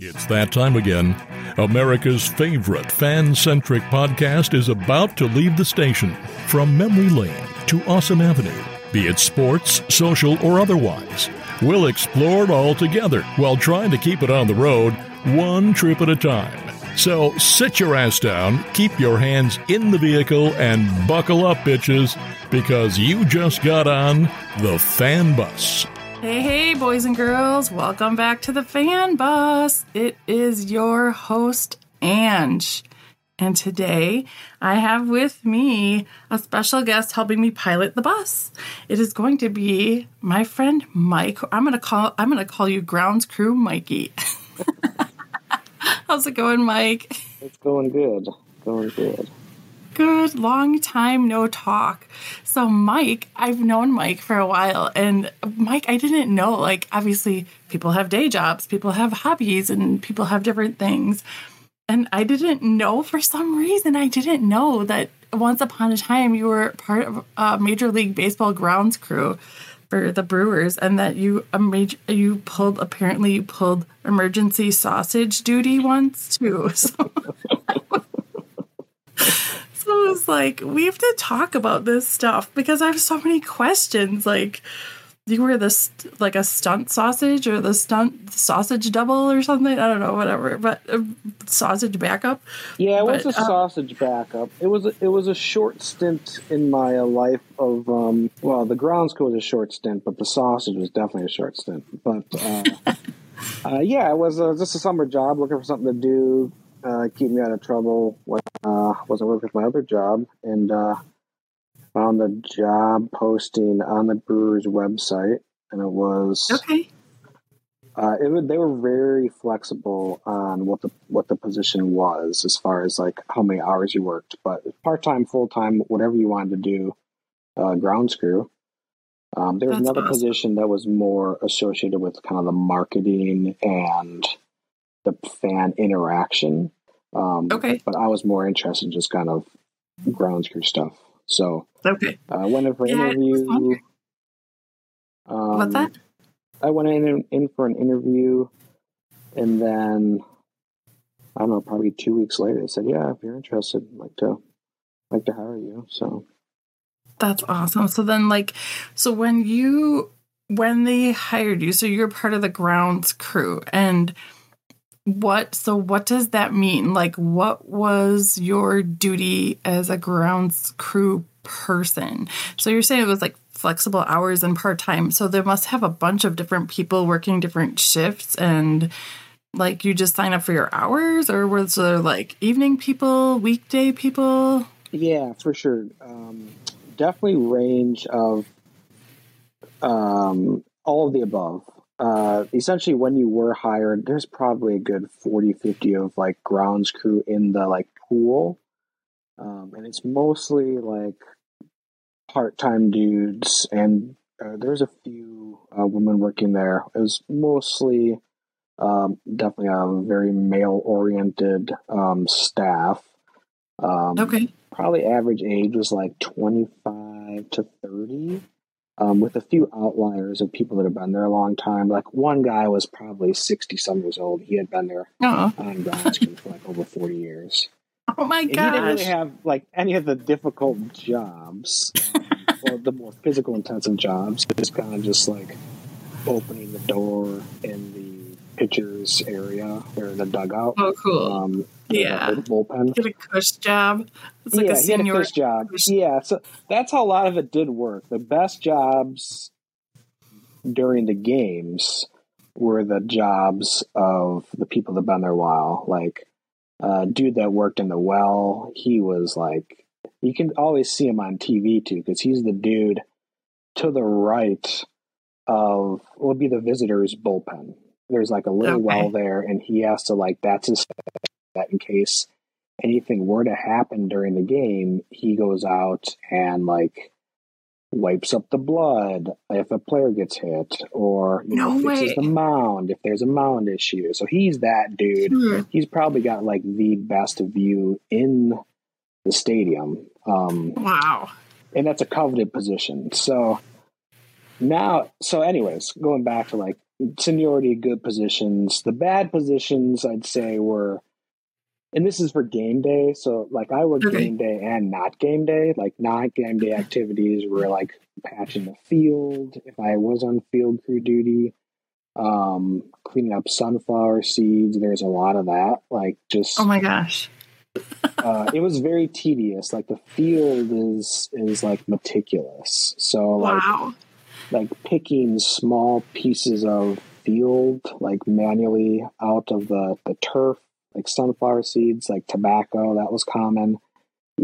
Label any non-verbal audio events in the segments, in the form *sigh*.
It's that time again. America's favorite fan centric podcast is about to leave the station from memory lane to awesome avenue. Be it sports, social, or otherwise, we'll explore it all together while trying to keep it on the road one trip at a time. So sit your ass down, keep your hands in the vehicle, and buckle up, bitches, because you just got on the fan bus. Hey, hey, boys and girls, welcome back to the fan bus. It is your host, Ange. And today I have with me a special guest helping me pilot the bus. It is going to be my friend Mike. I'm gonna call I'm gonna call you grounds crew Mikey. *laughs* How's it going, Mike? It's going good. Going good good long time no talk. So Mike, I've known Mike for a while and Mike, I didn't know like obviously people have day jobs, people have hobbies and people have different things. And I didn't know for some reason I didn't know that once upon a time you were part of a Major League Baseball grounds crew for the Brewers and that you a major, you pulled apparently you pulled emergency sausage duty once too. *laughs* So I was like, we have to talk about this stuff because I have so many questions. Like, you were this like a stunt sausage or the stunt sausage double or something. I don't know, whatever. But uh, sausage backup. Yeah, it but, was a uh, sausage backup. It was a, it was a short stint in my life of um. Well, the ground school was a short stint, but the sausage was definitely a short stint. But uh, *laughs* uh yeah, it was uh, just a summer job, looking for something to do uh, keep me out of trouble when uh, wasn't working with my other job, and uh, found a job posting on the Brewers website, and it was okay. Uh, it, they were very flexible on what the what the position was as far as like how many hours you worked, but part time, full time, whatever you wanted to do. Uh, ground crew. Um, there was That's another awesome. position that was more associated with kind of the marketing and the fan interaction. Um, okay. But I was more interested in just kind of grounds crew stuff. So okay, I went in for an yeah, interview. Um, What's that? I went in in for an interview, and then I don't know, probably two weeks later, they said, "Yeah, if you're interested, I'd like to like to hire you." So that's awesome. So then, like, so when you when they hired you, so you're part of the grounds crew, and what so what does that mean? Like what was your duty as a grounds crew person? So you're saying it was like flexible hours and part-time. So there must have a bunch of different people working different shifts and like you just sign up for your hours? Or was there like evening people weekday people? Yeah for sure. Um, definitely range of um, all of the above uh, essentially when you were hired, there's probably a good 40, 50 of like grounds crew in the like pool. Um, and it's mostly like part-time dudes and uh, there's a few uh, women working there. It was mostly um, definitely a very male-oriented um, staff. Um, okay. Probably average age was like 25 to 30 um, with a few outliers of people that have been there a long time. Like one guy was probably 60 some years old. He had been there uh on grounds for like over 40 years. Oh my god! He didn't really have like any of the difficult jobs um, or the more physical intensive jobs. It's kind of just like opening the door in the pitcher's area or the dugout. Oh, cool. Um, yeah. Bullpen. Get a cush job. It's like yeah, a senior he had a cush job. Cush. Yeah, so that's how a lot of it did work. The best jobs during the games were the jobs of the people that've been there a while. Like, uh, dude that worked in the well, he was like, you can always see him on TV too, because he's the dude to the right of would be the visitors bullpen. There's like a little okay. well there, and he has to like that's his that in case anything were to happen during the game, he goes out and like wipes up the blood if a player gets hit or you no know fixes the mound if there's a mound issue. So he's that dude. Hmm. he's probably got like the best view in the stadium um wow. and that's a coveted position. So now so anyways going back to like seniority good positions. The bad positions, I'd say, were, and this is for game day. So, like, I work Okay. game day and not game day. Like, not game day activities were like patching the field if I was on field crew duty, um, cleaning up sunflower seeds. There's a lot of that. Like, just Oh my gosh. *laughs* uh, it was very tedious. Like, the field is is like meticulous. So, like, Wow. Like picking small pieces of field like manually out of the, the turf like sunflower seeds like tobacco that was common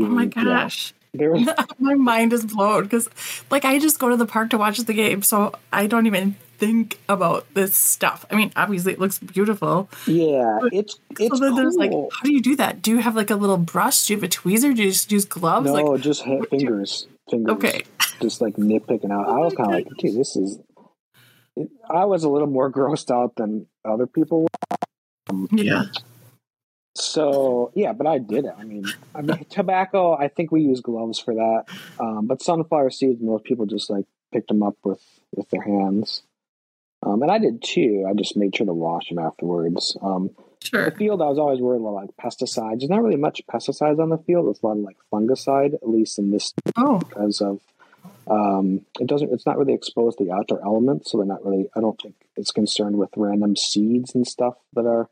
Oh my gosh. was *laughs* my mind is blown because like I just go to the park to watch the game, so I don't even think about this stuff. I mean, obviously it looks beautiful. yeah it's it's so there's like, how do you do that? Do you have like a little brush? Do you have a tweezer? Do you just use gloves? no Like, just ha- what do fingers fingers okay, just like nitpicking out i was kind of like dude this is it, i was a little more *laughs* grossed out than other people were. yeah, So yeah, but I did it. I mean, I mean, *laughs* tobacco. I think we use gloves for that. Um, but sunflower seeds, most people just like picked them up with with their hands. Um, and I did too. I just made sure to wash them afterwards. Um, the field, I was always worried about like pesticides. There's not really much pesticides on the field. It's a lot of like fungicide, at least in this Oh, because of um, it doesn't. It's not really exposed to the outdoor elements, so they're not really. I don't think it's concerned with random seeds and stuff that are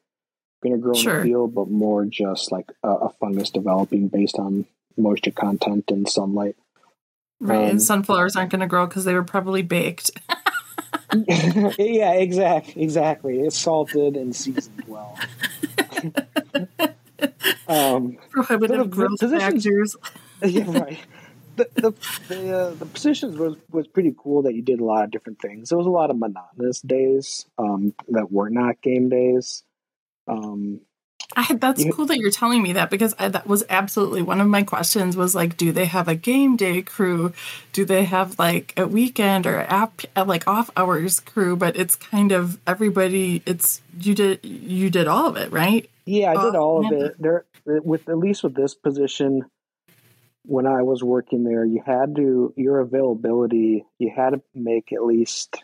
going to grow in the field, but more just like a, a fungus developing based on moisture content and sunlight. right. Um, and sunflowers aren't going to grow because they were probably baked. *laughs* *laughs* yeah, exactly, exactly. It's salted and seasoned well. *laughs* um, Prohibitive growth positions- factors. *laughs* yeah, right. The the the, uh, the positions was was pretty cool that you did a lot of different things. There was a lot of monotonous days um, that were not game days. Um, I, that's cool that you're telling me that because I, that was absolutely one of my questions was like, do they have a game day crew? Do they have like a weekend or app like off hours crew? But it's kind of everybody. It's you did you did all of it, right? yeah, I did Oh, all of it. There with at least with this position. When I was working there, you had to your availability. You had to make at least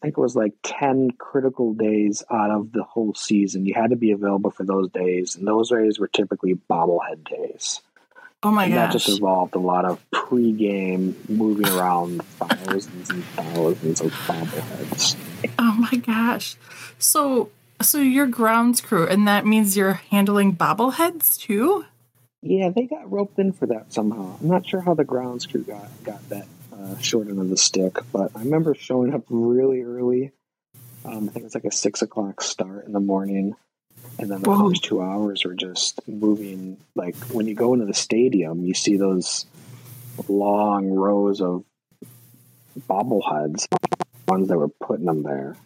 I think it was like 10 critical days out of the whole season. You had to be available for those days. And those days were typically bobblehead days. Oh my and that just involved a lot of pre-game moving around thousands and thousands of bobbleheads. Oh my gosh! So so you're grounds crew, and that means you're handling bobbleheads too. Yeah, they got roped in for that somehow. I'm not sure how the grounds crew got got that uh, short end of the stick, but I remember showing up really early. Um, I think it's like a six o'clock start in the morning, and then the Whoa. first two hours were just moving. Like when you go into the stadium, you see those long rows of bobbleheads, ones that were putting them there.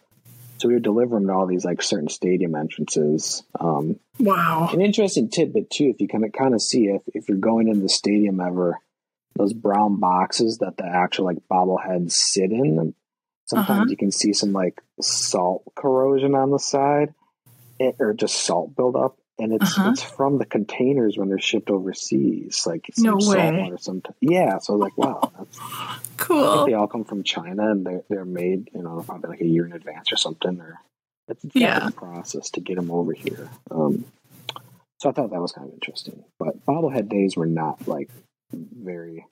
So we would deliver them to all these like certain stadium entrances. Um, Wow! an interesting tidbit too, if you can kind of see if, if you're going into the stadium ever, those brown boxes that the actual like bobbleheads sit in, sometimes Uh-huh. you can see some like salt corrosion on the side, it, or just salt buildup, and it's Uh-huh. it's from the containers when they're shipped overseas, like No some way. Sometimes, yeah. So I was like, wow, that's, *laughs* Cool. they all come from China and they're they're made, you know, probably like a year in advance or something, or it's a Yeah. process to get them over here. Um, so I thought that was kind of interesting. But bobblehead days were not like very.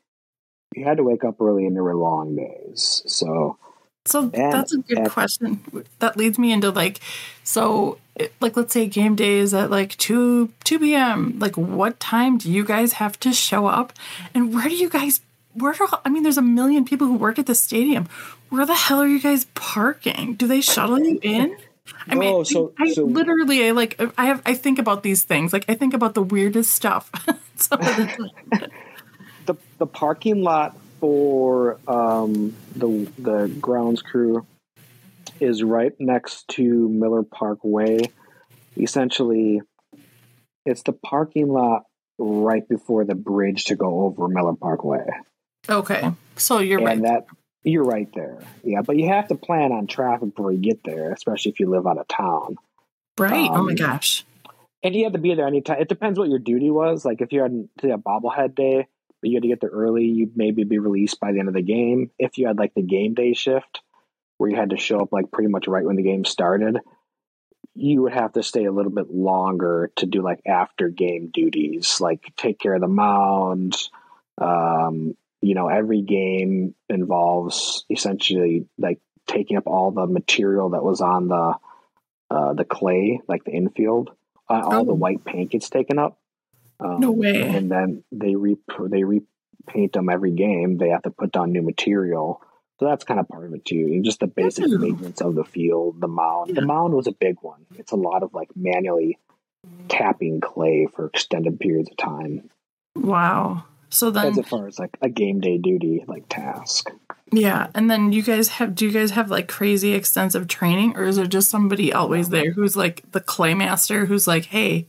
You had to wake up early and there were long days. So So And that's a good at- question. That leads me into like, so it- like let's say game day is at like two two p.m. Like, what time do you guys have to show up, and where do you guys? Where do, I mean, there's a million people who work at the stadium. Where the hell are you guys parking? Do they shuttle you in? I mean, Oh, so- I, I so- literally, I like, I have, I think about these things. Like, I think about the weirdest stuff. *laughs* so, *laughs* the parking lot for um, the the grounds crew is right next to Miller Park Way. Essentially, it's the parking lot right before the bridge to go over Miller Park Way, okay, so you're right. and that you're right there. Yeah, but you have to plan on traffic before you get there, especially if you live out of town. right? oh my um, gosh. And you had to be there anytime. It depends what your duty was. Like if you had say, a bobblehead day, but you had to get there early, you'd maybe be released by the end of the game. If you had like the game day shift, where you had to show up like pretty much right when the game started, you would have to stay a little bit longer to do like after game duties, like take care of the mound. Um, you know, every game involves essentially like taking up all the material that was on the uh, the clay, like the infield. Uh, all Oh. the white paint gets taken up. Um, No way. And then they re they repaint them every game. They have to put down new material. So that's kind of part of it too. And just the basic Ooh. maintenance of the field, the mound. The mound was a big one. It's a lot of like manually tapping clay for extended periods of time. Wow. So that's As far as like a game day duty like task. Yeah, and then you guys have. Do you guys have like crazy extensive training, or is there just somebody always there who's like the clay master, who's like, "Hey,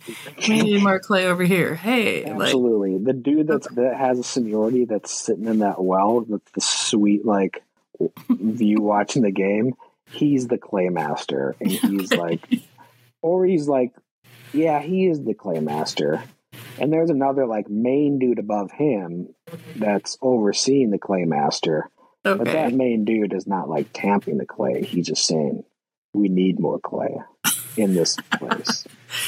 we need *laughs* more clay over here." Hey, like, Absolutely. the dude that's, that has a seniority that's sitting in that well with the sweet like view watching the game, he's the clay master. And *laughs* he's like or he's like, Yeah, he is the clay master. And there's another like main dude above him that's overseeing the clay master. But that main dude is not like tamping the clay. He's just saying, We need more clay in this *laughs* place.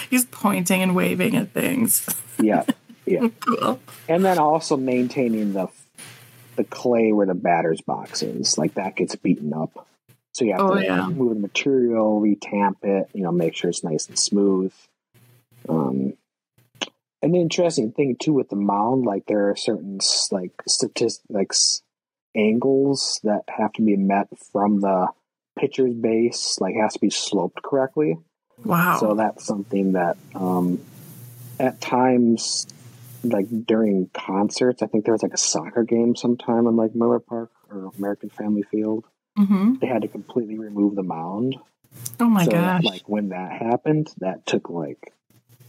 he's pointing and waving at things. yeah. Yeah. *laughs* cool. and then also maintaining the the clay where the batter's box is like that gets beaten up so you have Oh, to yeah. move the material retamp it you know make sure it's nice and smooth um and the interesting thing too with the mound like there are certain like statistics angles that have to be met from the pitcher's base like has to be sloped correctly Wow. so that's something that um, at times, like during concerts, I think there was like a soccer game sometime in like Miller Park or American Family Field. hmm They had to completely remove the mound. Oh my so gosh. like when that happened, that took like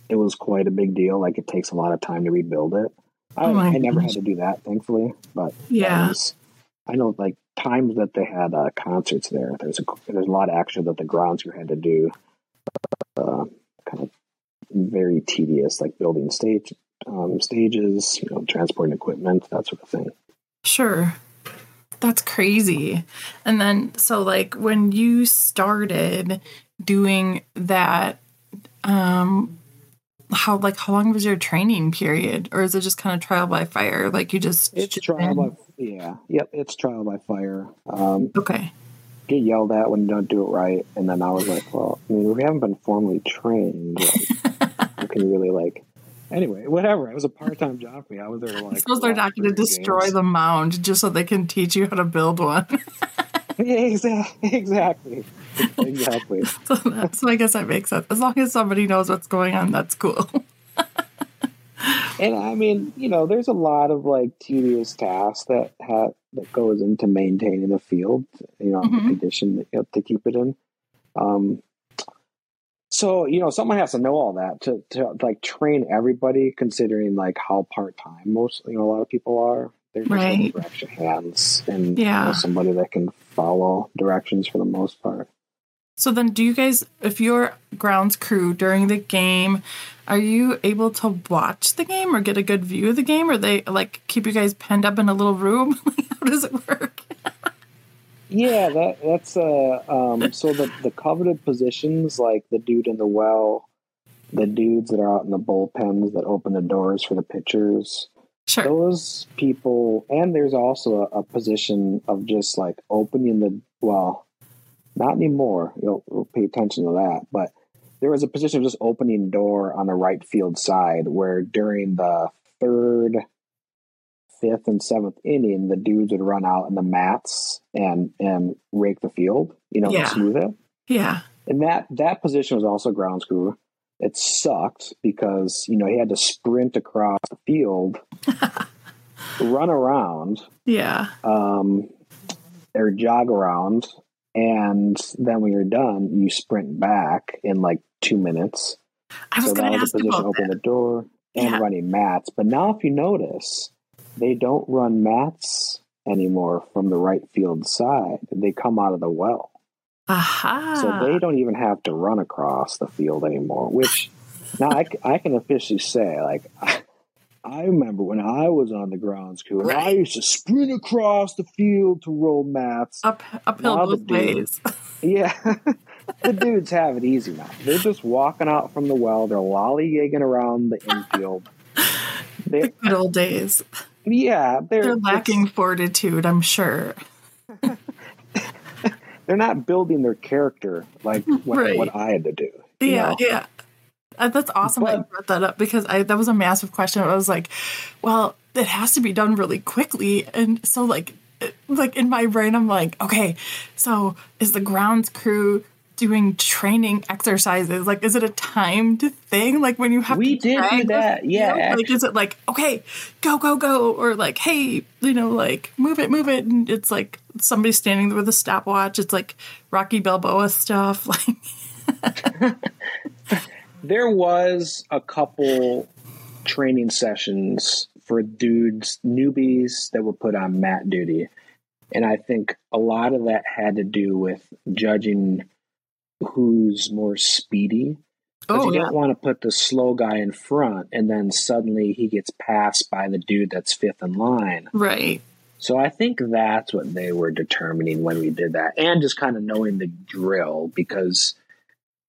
it was quite a big deal. Like it takes a lot of time to rebuild it. I, Oh I never gosh. had to do that, thankfully. But Yeah. was- I know like times that they had uh, concerts there. There's a there's a lot of action that the grounds crew had to do. Uh, kind of very tedious, like building stage um, stages, you know, transporting equipment, that sort of thing. Sure. That's crazy. And then, so like when you started doing that, um, how like how long was your training period, or is it just kind of trial by fire? Like you just It's trial by yeah, yep, it's trial by fire. Um, okay, get yelled at when you don't do it right, and then I was like, well, I mean, we haven't been formally trained. Like, *laughs* how can you really like? Anyway, whatever. It was a part-time job for me. I was there to like. I suppose they're not going to destroy games. the mound just so they can teach you how to build one. *laughs* Yeah, *laughs* exactly. Exactly. Exactly. so, that, so I guess that makes sense. As long as somebody knows what's going on, that's cool. And I mean, you know, there's a lot of like tedious tasks that have that goes into maintaining the field. You know, Mhm. the condition that you have to keep it in. Um, so you know, someone has to know all that to to like train everybody. Considering like how part time most you know a lot of people are. They're just looking Right. for extra hands and Yeah. you know, somebody that can follow directions for the most part. So then, do you guys, if you're grounds crew during the game, are you able to watch the game or get a good view of the game, or they like keep you guys penned up in a little room? *laughs* How does it work? Yeah, that that's uh um so the the coveted positions like the dude in the well, the dudes that are out in the bullpens that open the doors for the pitchers, Sure. those people and there's also a, a position of just like opening the well, not anymore. You'll, you'll pay attention to that, but there was a position of just opening door on the right field side where during the third fifth and seventh inning, the dudes would run out in the mats and and rake the field, you know, Yeah. smooth it. Yeah. And that that position was also ground crew. It sucked because you know he had to sprint across the field, *laughs* run around, Yeah. um, or jog around, and then when you're done, you sprint back in like two minutes. I was so going that to was ask position about opening that. the door and Yeah. running mats. But now, if you notice, they don't run mats anymore from the right field side. They come out of the well. Aha. So they don't even have to run across the field anymore, which *sighs* now I, I can officially say, like, *laughs* I remember when I was on the grounds crew, and I used to sprint across the field to roll mats. Up uphill Now both ways. *laughs* Yeah, *laughs* the dudes have it easy now. They're just walking out from the well. They're lollygagging around the infield. They, *laughs* the good old days. yeah, they're They're lacking fortitude, I'm sure. They're not building their character like what, Right. what I had to do. Yeah, know? yeah. That's awesome that you brought that up because I that was a massive question. I was like, well, it has to be done really quickly, and so like, like in my brain, I'm like, okay, so is the grounds crew doing training exercises? Like, is it a timed thing? Like when you have We to did do that, yeah, field? Like, is it like okay, go go go, or like hey, you know, like move it move it, and it's like somebody standing there with a stopwatch. It's like Rocky Balboa stuff, *laughs* like. *laughs* There was a couple training sessions for dudes, newbies that were put on mat duty. And I think a lot of that had to do with judging who's more speedy. Because Oh you yeah. don't want to put the slow guy in front and then suddenly he gets passed by the dude that's fifth in line. Right. So I think that's what they were determining when we did that, and just kind of knowing the drill because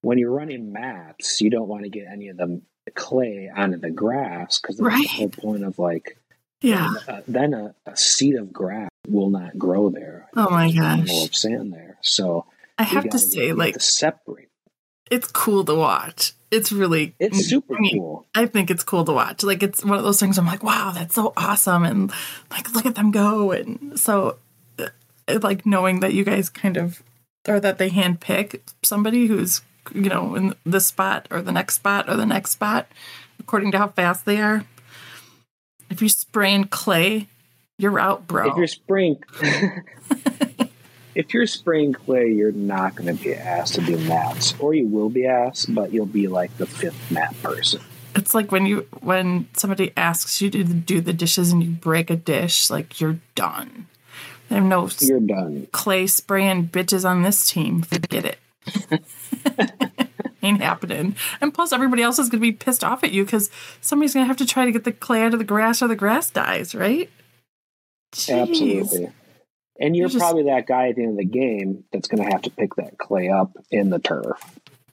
when you're running mats, you don't want to get any of the clay onto the grass because that's Right. the whole point of like Yeah. uh, then a, a seed of grass will not grow there. Oh my gosh. of sand there, so I have to say, get- you have like, to separate. it's cool to watch. It's really, It's super I mean, cool. I think it's cool to watch. Like, it's one of those things I'm like, wow, that's so awesome. And like, look at them go. And so, uh, like, knowing that you guys kind of, or that they handpick somebody who's, you know, in this spot or the next spot or the next spot, according to how fast they are. If you spraying clay, you're out, bro. If you're spraying, *laughs* if you're spraying clay, you're not going to be asked to do mats, or you will be asked, but you'll be like the fifth mat person. It's like when you when somebody asks you to do the dishes and you break a dish, like you're done. There are no You're done. clay spraying bitches on this team. Forget it. *laughs* Ain't happening. And plus, everybody else is going to be pissed off at you because somebody's going to have to try to get the clay out of the grass or the grass dies, right? Jeez. Absolutely. And you're You're just- probably that guy at the end of the game that's going to have to pick that clay up in the turf,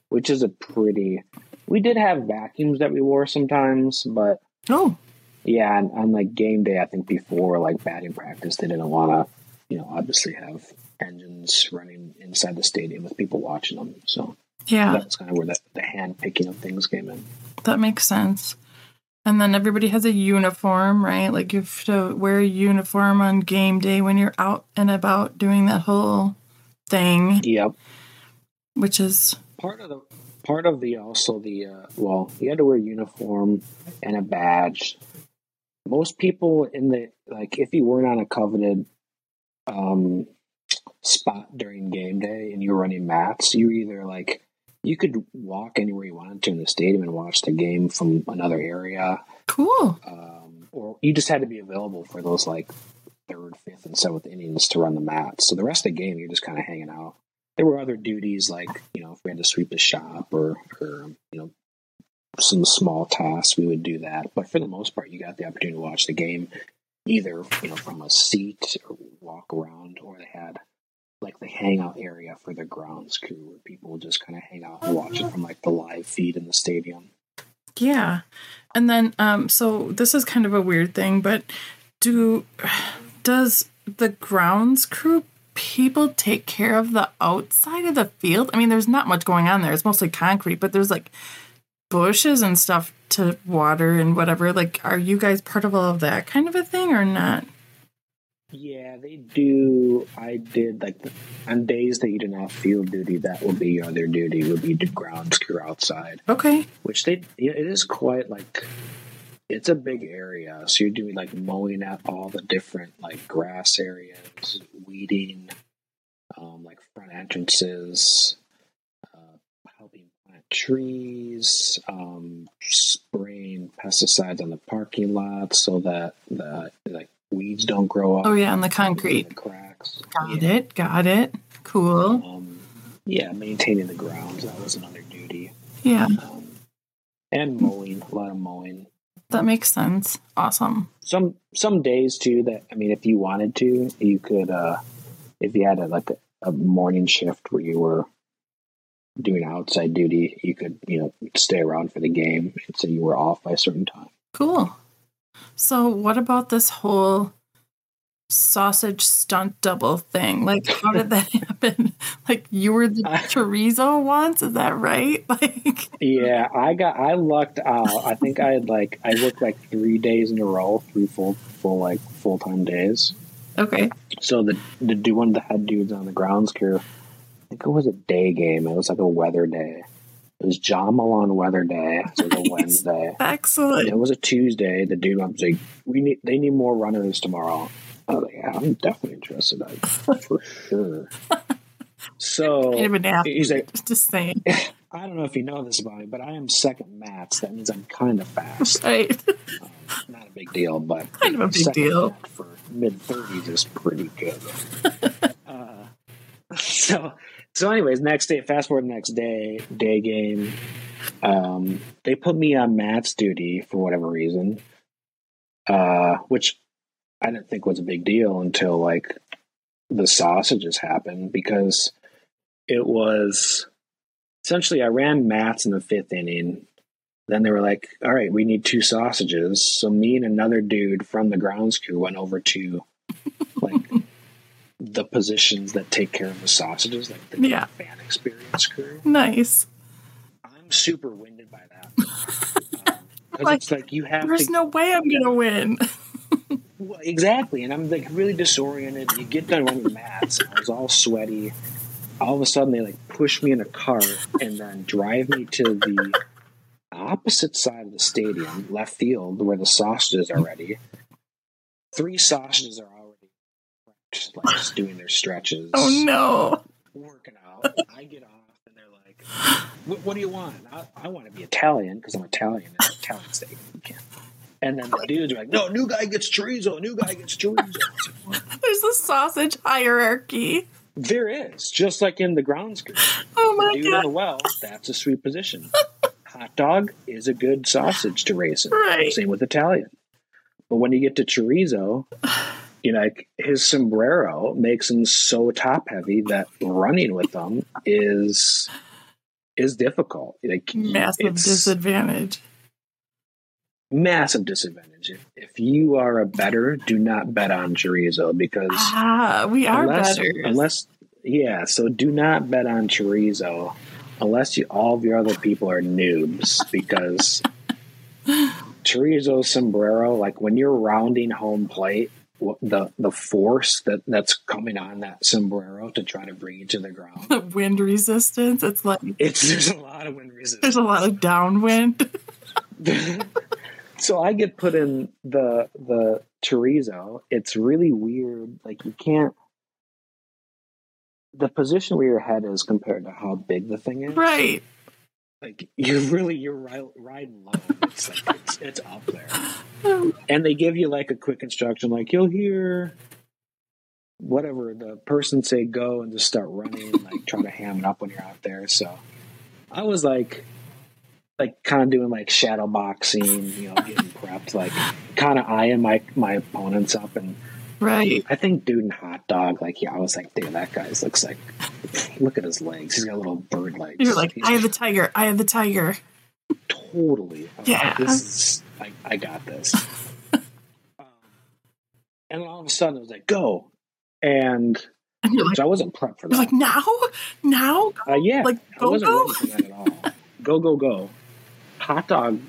which is a pretty. We did have vacuums that we wore sometimes, but Oh, yeah, on, on like game day, I think before like batting practice, they didn't want to, you know, obviously have engines running inside the stadium with people watching them. So yeah, that's kind of where the, the hand picking of things came in. that makes sense. And then everybody has a uniform, right? Like you have to wear a uniform on game day when you're out and about doing that whole thing, Yep. which is part of the part of the also the uh, well you had to wear a uniform and a badge most people in the like if you weren't on a coveted um spot during game day and you were running mats you either like you could walk anywhere you wanted to in the stadium and watch the game from another area cool. um, or you just had to be available for those like third, fifth, and seventh innings to run the mats. So the rest of the game, you're just kind of hanging out. There were other duties like you know if we had to sweep the shop or or you know some small tasks, we would do that. But for the most part, you got the opportunity to watch the game either you know from a seat or walk around, or they had like the hangout area for the grounds crew where people just kind of hang out and watch it from like the live feed in the stadium. Yeah. And then um so this is kind of a weird thing, but do does the grounds crew people take care of the outside of the field? I mean, there's not much going on there. It's mostly concrete, but there's like bushes and stuff to water and whatever. Like are you guys part of all of that kind of a thing or not? Yeah, they do. I did like the, on days that you didn't have field duty, that would be your other duty would be to grounds crew outside, Okay. which they yeah, it is quite like it's a big area. So you're doing like mowing out all the different like grass areas, weeding, um, like front entrances, uh, helping plant trees, um, spraying pesticides on the parking lot so that the like weeds don't grow up Oh yeah, on the concrete. the cracks. Got yeah. it. Got it. Cool. Um, yeah, maintaining the grounds that was another duty, Yeah. um, and mowing a lot of mowing. that makes sense. Awesome. Some some days too that I mean, if you wanted to, you could uh if you had a, like a, a morning shift where you were doing outside duty, you could you know stay around for the game and say you were off by a certain time. Cool. So, what about this whole sausage stunt double thing? Like, how did that *laughs* happen? Like, you were the chorizo once, is that right? *laughs* Like, Yeah, I got I lucked out. I think I had like I worked like three days in a row, three full full like full time days. okay, So the the do one of the head dudes on the grounds crew, I think it was a day game. It was like a weather day. It was John Malan weather day. So it was *laughs* a Wednesday. And it was a Tuesday. The dude was like, "We need they need more runners tomorrow." I was like, "Yeah, I'm definitely interested. I, for sure." *laughs* So Kind of an athlete, he's like, just saying, *laughs* I don't know if you know this about me, but I am second mats. That means I'm kind of fast. right? Not a big deal, but Kind of a big deal. for mid thirties is pretty good. uh, so, so, anyways, next day, fast forward, next day, day game. Um, they put me on mats duty for whatever reason, uh, which I didn't think was a big deal until like the sausages happened because it was essentially I ran mats in the fifth inning. Then they were like, "All right, we need two sausages." So me and another dude from the grounds crew went over to the positions that take care of the sausages, like the Yeah. fan experience crew. Nice. I'm super winded by that *laughs* um, because Like, it's like you have There's to no way I'm gonna win. Well, exactly, and I'm like really disoriented. You get done running mats, and I was all sweaty. All of a sudden, they like push me in a cart and then drive me to the opposite side of the stadium, left field, where the sausages are ready. Three sausages are just, like just doing their stretches, Oh no. working out. I get off, and they're like, "What, what do you want?" I, I want to be Italian because I'm Italian. It's Italian steak. And then the dudes are like, "No, new guy gets chorizo. New guy gets chorizo." Like, There's a sausage hierarchy. There is, just like in the grounds crew. Oh my Dude in god. the well, that's a sweet position. Hot dog is a good sausage to raise in. Right. Same with Italian. But when you get to chorizo, you know, like his sombrero makes him so top heavy that running with them is is difficult. Like Massive disadvantage. massive disadvantage. If, if you are a better, do not bet on chorizo because Ah, we are unless, better. unless yeah, so do not bet on chorizo unless you all of your other people are noobs *laughs* because chorizo sombrero, like when you're rounding home plate, the the force that that's coming on that sombrero to try to bring it to the ground, The *laughs* wind resistance. It's like it's there's a lot of wind resistance. there's a lot of downwind. *laughs* so I get put in the the chorizo. It's really weird. Like you can't. The position where your head is compared to how big the thing is, right. Like you're really you're ri- riding low. It's like it's, it's up there, and they give you like a quick instruction, like you'll hear whatever the person say go and just start running and like try to ham it up when you're out there. So I was like like kind of doing like shadow boxing, you know, getting prepped, like kind of eyeing my my opponents up, and Right. I think dude in hot dog, like yeah, I was like, dude, that guy's looks like, look at his legs, he's got little bird legs. You're like, He's I have the tiger. I have the tiger. totally. I'm Yeah. like, this is I, I got this. *laughs* um, and all of a sudden it was like go, and And you're like, I wasn't prepped for that. like now, now. Uh, yeah, Like, I go, go? ready for that at all. *laughs* go go go! Hot dog,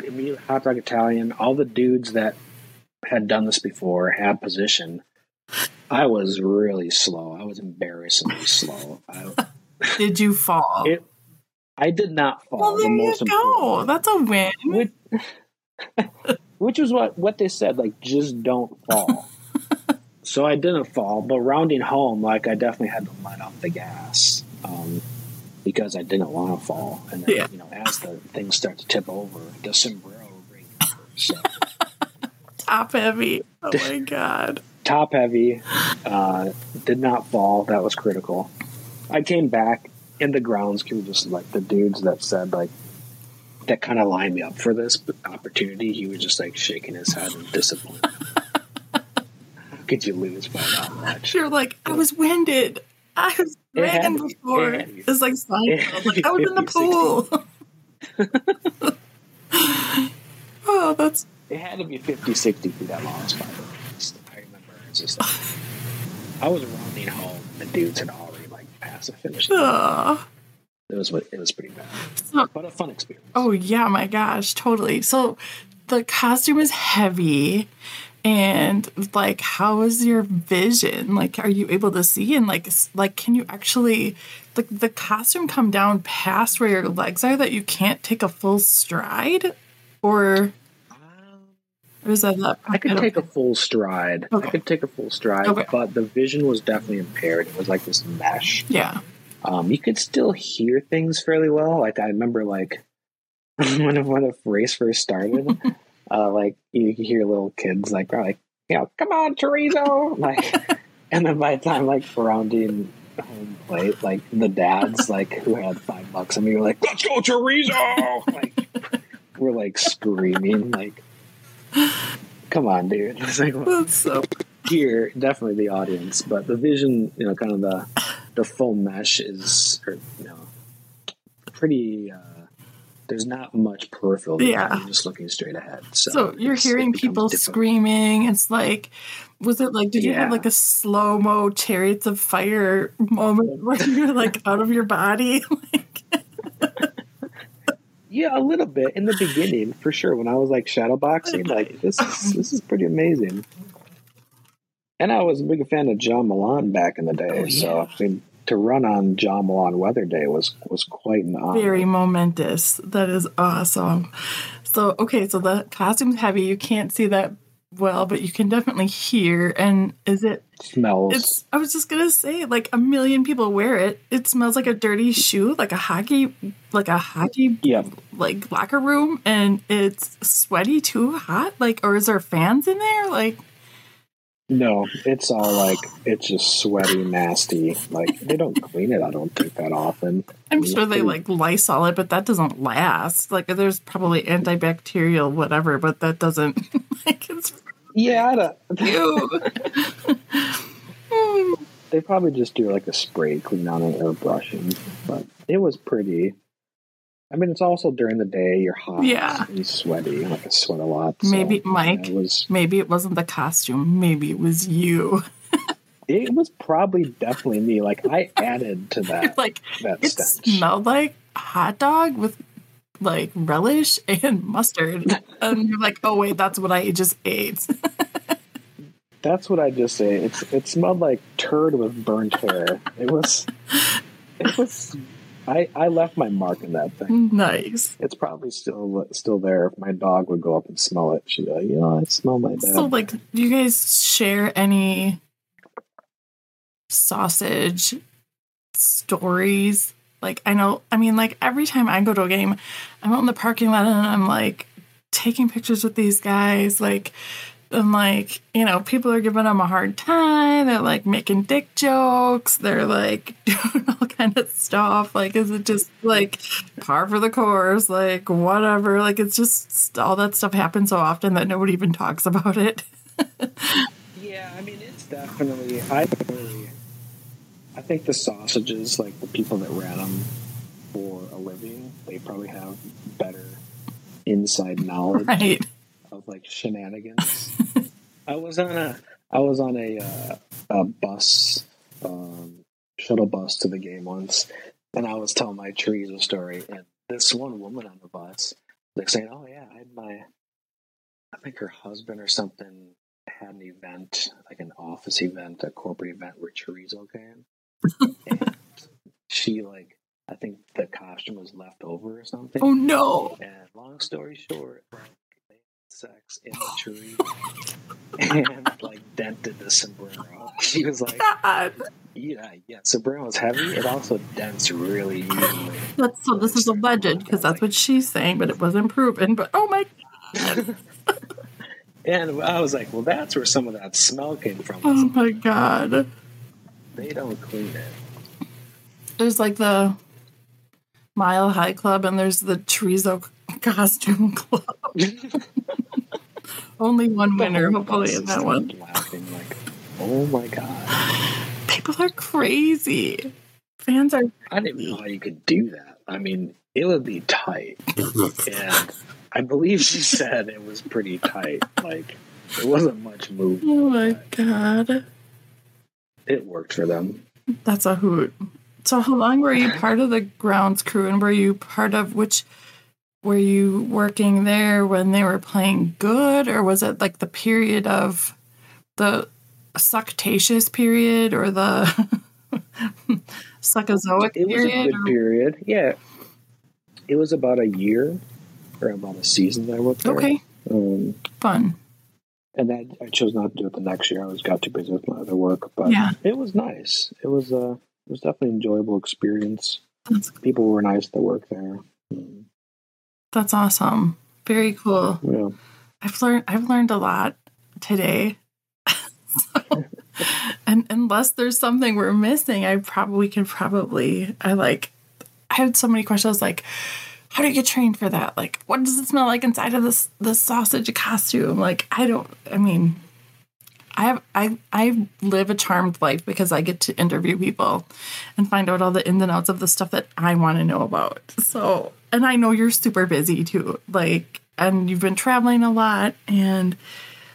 hot dog Italian. All the dudes that had done this before had position. I was really slow. I was embarrassingly slow. I, *laughs* Did you fall? it, I did not fall. well, the there you go. That's a win. Which, *laughs* which was what what they said. Like, just don't fall. *laughs* so I didn't fall, but rounding home, like I definitely had to let off the gas um, because I didn't want to fall. And then, Yeah. you know, as the things start to tip over, the sombrero over. So Top heavy. Oh my god. Top heavy, uh, did not fall. That was critical. I came back in the grounds crew, just like the dudes that said like that kind of lined me up for this opportunity. He was just like shaking his head in disappointment. How *laughs* could you lose by that much? You're like, I was winded. I was dragging before. it It's like Seinfeld. Like, I was in the pool. *laughs* *laughs* oh, that's It had to be 50, 60 feet at long just like, I was rounding home. The dudes had already like passed the finish. It was it was pretty bad, so, but a fun experience. Oh yeah, my gosh, totally. So the costume is heavy and like how is your vision? Like are you able to see and like like can you actually like the costume come down past where your legs are that you can't take a full stride or that that I could take a full stride. Okay. I could take a full stride, Okay. but the vision was definitely impaired. It was like this mesh. yeah. Um, you could still hear things fairly well. Like I remember, like *laughs* when when the race first started, *laughs* uh, like you could hear little kids like like, you know, come on, chorizo, *laughs* like, and then by the time like rounding home plate, like the dads like who had five bucks, and we were like, let's go chorizo, like we're like screaming, like, *laughs* come on, dude. *laughs* It's like That's so here definitely the audience but the vision you know kind of the the full mesh is or, you know pretty uh there's not much peripheral. Yeah. you're just looking straight ahead so, So you're hearing people difficult. screaming. It's like, was it like, did you have like a slow mo chariots of fire moment where *laughs* you're like out of your body? like, yeah a little bit in the beginning for sure when i was like shadow boxing like this is this is pretty amazing and i was a big fan of John Malan back in the day Oh, so yeah. i mean to run on John Malan weather day was was quite an honor very momentous. That is awesome. So, okay, so the costume's heavy. You can't see that well, but you can definitely hear. And is it, smells it's, I was just going to say, like a million people wear it. It smells like a dirty shoe, like a hockey, like a hockey yeah like locker room and it's sweaty too hot like or is there fans in there like No, it's all like it's just sweaty, nasty. Like they don't clean it. I don't think that often. i'm sure they like lysol it but that doesn't last like there's probably antibacterial whatever but that doesn't *laughs* like it's Yeah, I don't, ew. Hmm. *laughs* they probably just do like a spray clean on it or brushing. But it was pretty. I mean, it's also during the day. You're hot, Yeah. and sweaty. Like I sweat a lot. so, Maybe, yeah, Mike. it was. maybe it wasn't the costume maybe it was you It was probably definitely me. Like I added to *laughs* that like that it stench. smelled like hot dog with like relish and *laughs* mustard and you're like oh wait that's what i just ate *laughs* That's what I just say. It's it smelled like turd with burnt hair. It was. It was. I I left my mark in that thing. nice It's probably still still there. If my dog would go up and smell it, she'd be like, "You know, I smell my dad." So, like, do you guys share any sausage stories? Like, I know, I mean, like, every time I go to a game, I'm out in the parking lot and I'm like taking pictures with these guys. Like, I'm like, you know, people are giving them a hard time. They're like making dick jokes. They're like *laughs* doing all kind of stuff. Like, is it just like par for the course? Like, whatever. Like, it's just all that stuff happens so often that nobody even talks about it. *laughs* Yeah, I mean, it's definitely. I I think the sausages, like the people that ran them for a living, they probably have better inside knowledge Right. of like shenanigans. *laughs* I was on a, I was on a, uh, a bus, um, shuttle bus to the game once, and I was telling my chorizo story, and this one woman on the bus, like saying, "Oh yeah, I had my, I think her husband or something." had an event, like an office event, a corporate event where chorizo came. And she like I think the costume was left over or something. Oh no. And long story short, like they sex in the tree and like dented the sombrero. *laughs* She was like, God. Yeah, yeah, sombrero was heavy. It also dents really easily. That's so this is a legend because that's what she's saying, but it wasn't proven. But oh my god! *laughs* *laughs* And I was like, Well that's where some of that smell came from. oh my god. They don't clean it. There's like the Mile High Club and there's the chorizo costume *laughs* club. Only one winner, hopefully, in that one. Laughing like, oh my god! People are crazy. Fans are. I didn't know how you could do that. I mean, it would be tight, and I believe she said it was pretty tight. Like there wasn't much movement. Oh my god! It worked for them. That's a hoot. So, how long were you part of the grounds crew, and were you part of which? Were you working there when they were playing good, or was it like the period of the suctaceous period or the *laughs* succozoic It was a good or- period. Yeah, it was about a year or about a season that I worked there. Okay, Um, fun. And that I chose not to do it the next year. I was got too busy with my other work, but Yeah. it was nice. It was uh, it was definitely an enjoyable experience. That's People were nice that work there. That's awesome. Very cool. Yeah. I've learned I've learned a lot today. *laughs* so, and unless there's something we're missing, I probably could probably I like I had so many questions like how do you get trained for that? Like what does it smell like inside of this the sausage costume? Like I don't I mean I have I I live a charmed life because I get to interview people and find out all the ins and outs of the stuff that I want to know about. So, and I know you're super busy too. Like and you've been traveling a lot and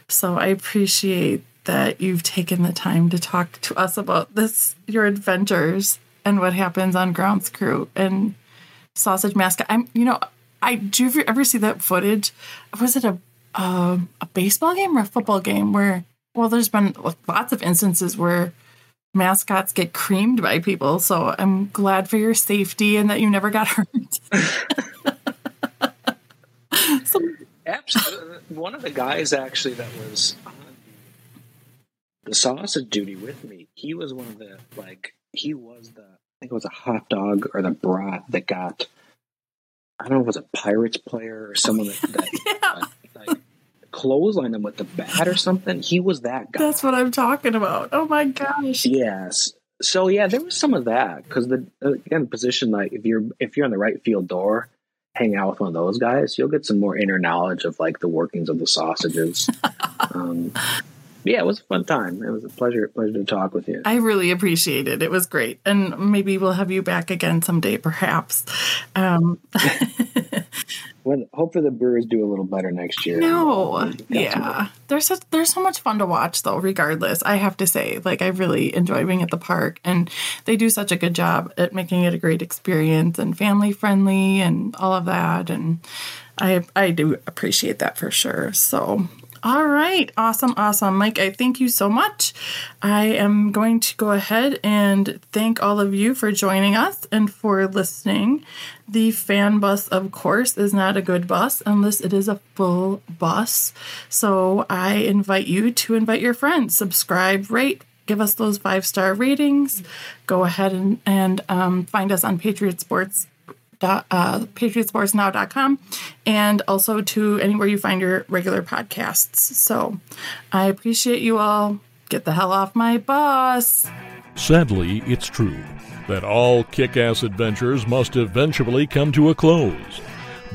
so I appreciate that you've taken the time to talk to us about this your adventures and what happens on grounds crew and sausage mascot. I'm you know, I do you ever see that footage? Was it a a baseball game or a football game where well there's been lots of instances where mascots get creamed by people so i'm glad for your safety and that you never got hurt so, Absolutely. One of the guys actually that was on the sausage duty with me, he was one of the like he was the think it was a hot dog or the brat that got I don't know if it was a Pirates player or someone that, that *laughs* yeah like clotheslined him with the bat or something. He was that guy. that's what i'm talking about oh my gosh Yes. So yeah, there was some of that because the again position like if you're if you're on the right field door, hang out with one of those guys, you'll get some more inner knowledge of like the workings of the sausages. *laughs* um, yeah, it was a fun time. It was a pleasure pleasure to talk with you. i really appreciate it it was great and maybe we'll have you back again someday perhaps um *laughs* When hopefully the Brewers do a little better next year. No, yeah. There's such, there's so much fun to watch though. Regardless, I have to say, like I really enjoy being at the park, and they do such a good job at making it a great experience and family friendly and all of that. And I I do appreciate that for sure. So. All right, awesome, awesome. Mike, I thank you so much. I am going to go ahead and thank all of you for joining us and for listening. The fan bus, of course, is not a good bus unless it is a full bus. So I invite you to invite your friends, subscribe, rate, give us those five star ratings. Go ahead and, and um, find us on Patriot Sports uh, patriotsportsnow.com and also to anywhere you find your regular podcasts. So I appreciate you all. Get the hell off my bus. Sadly, it's true that all kick ass adventures must eventually come to a close.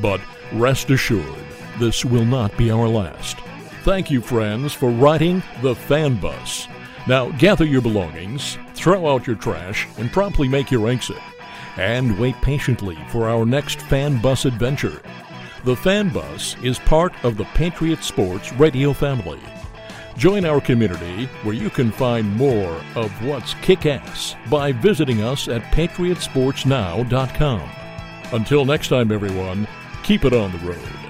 But rest assured, this will not be our last. Thank you, friends, for riding the fan bus. Now gather your belongings, throw out your trash, and promptly make your exit. And wait patiently for our next fan bus adventure. The fan bus is part of the Patriot Sports radio family. Join our community where you can find more of what's kick ass by visiting us at patriotsportsnow.com. Until next time, everyone, keep it on the road.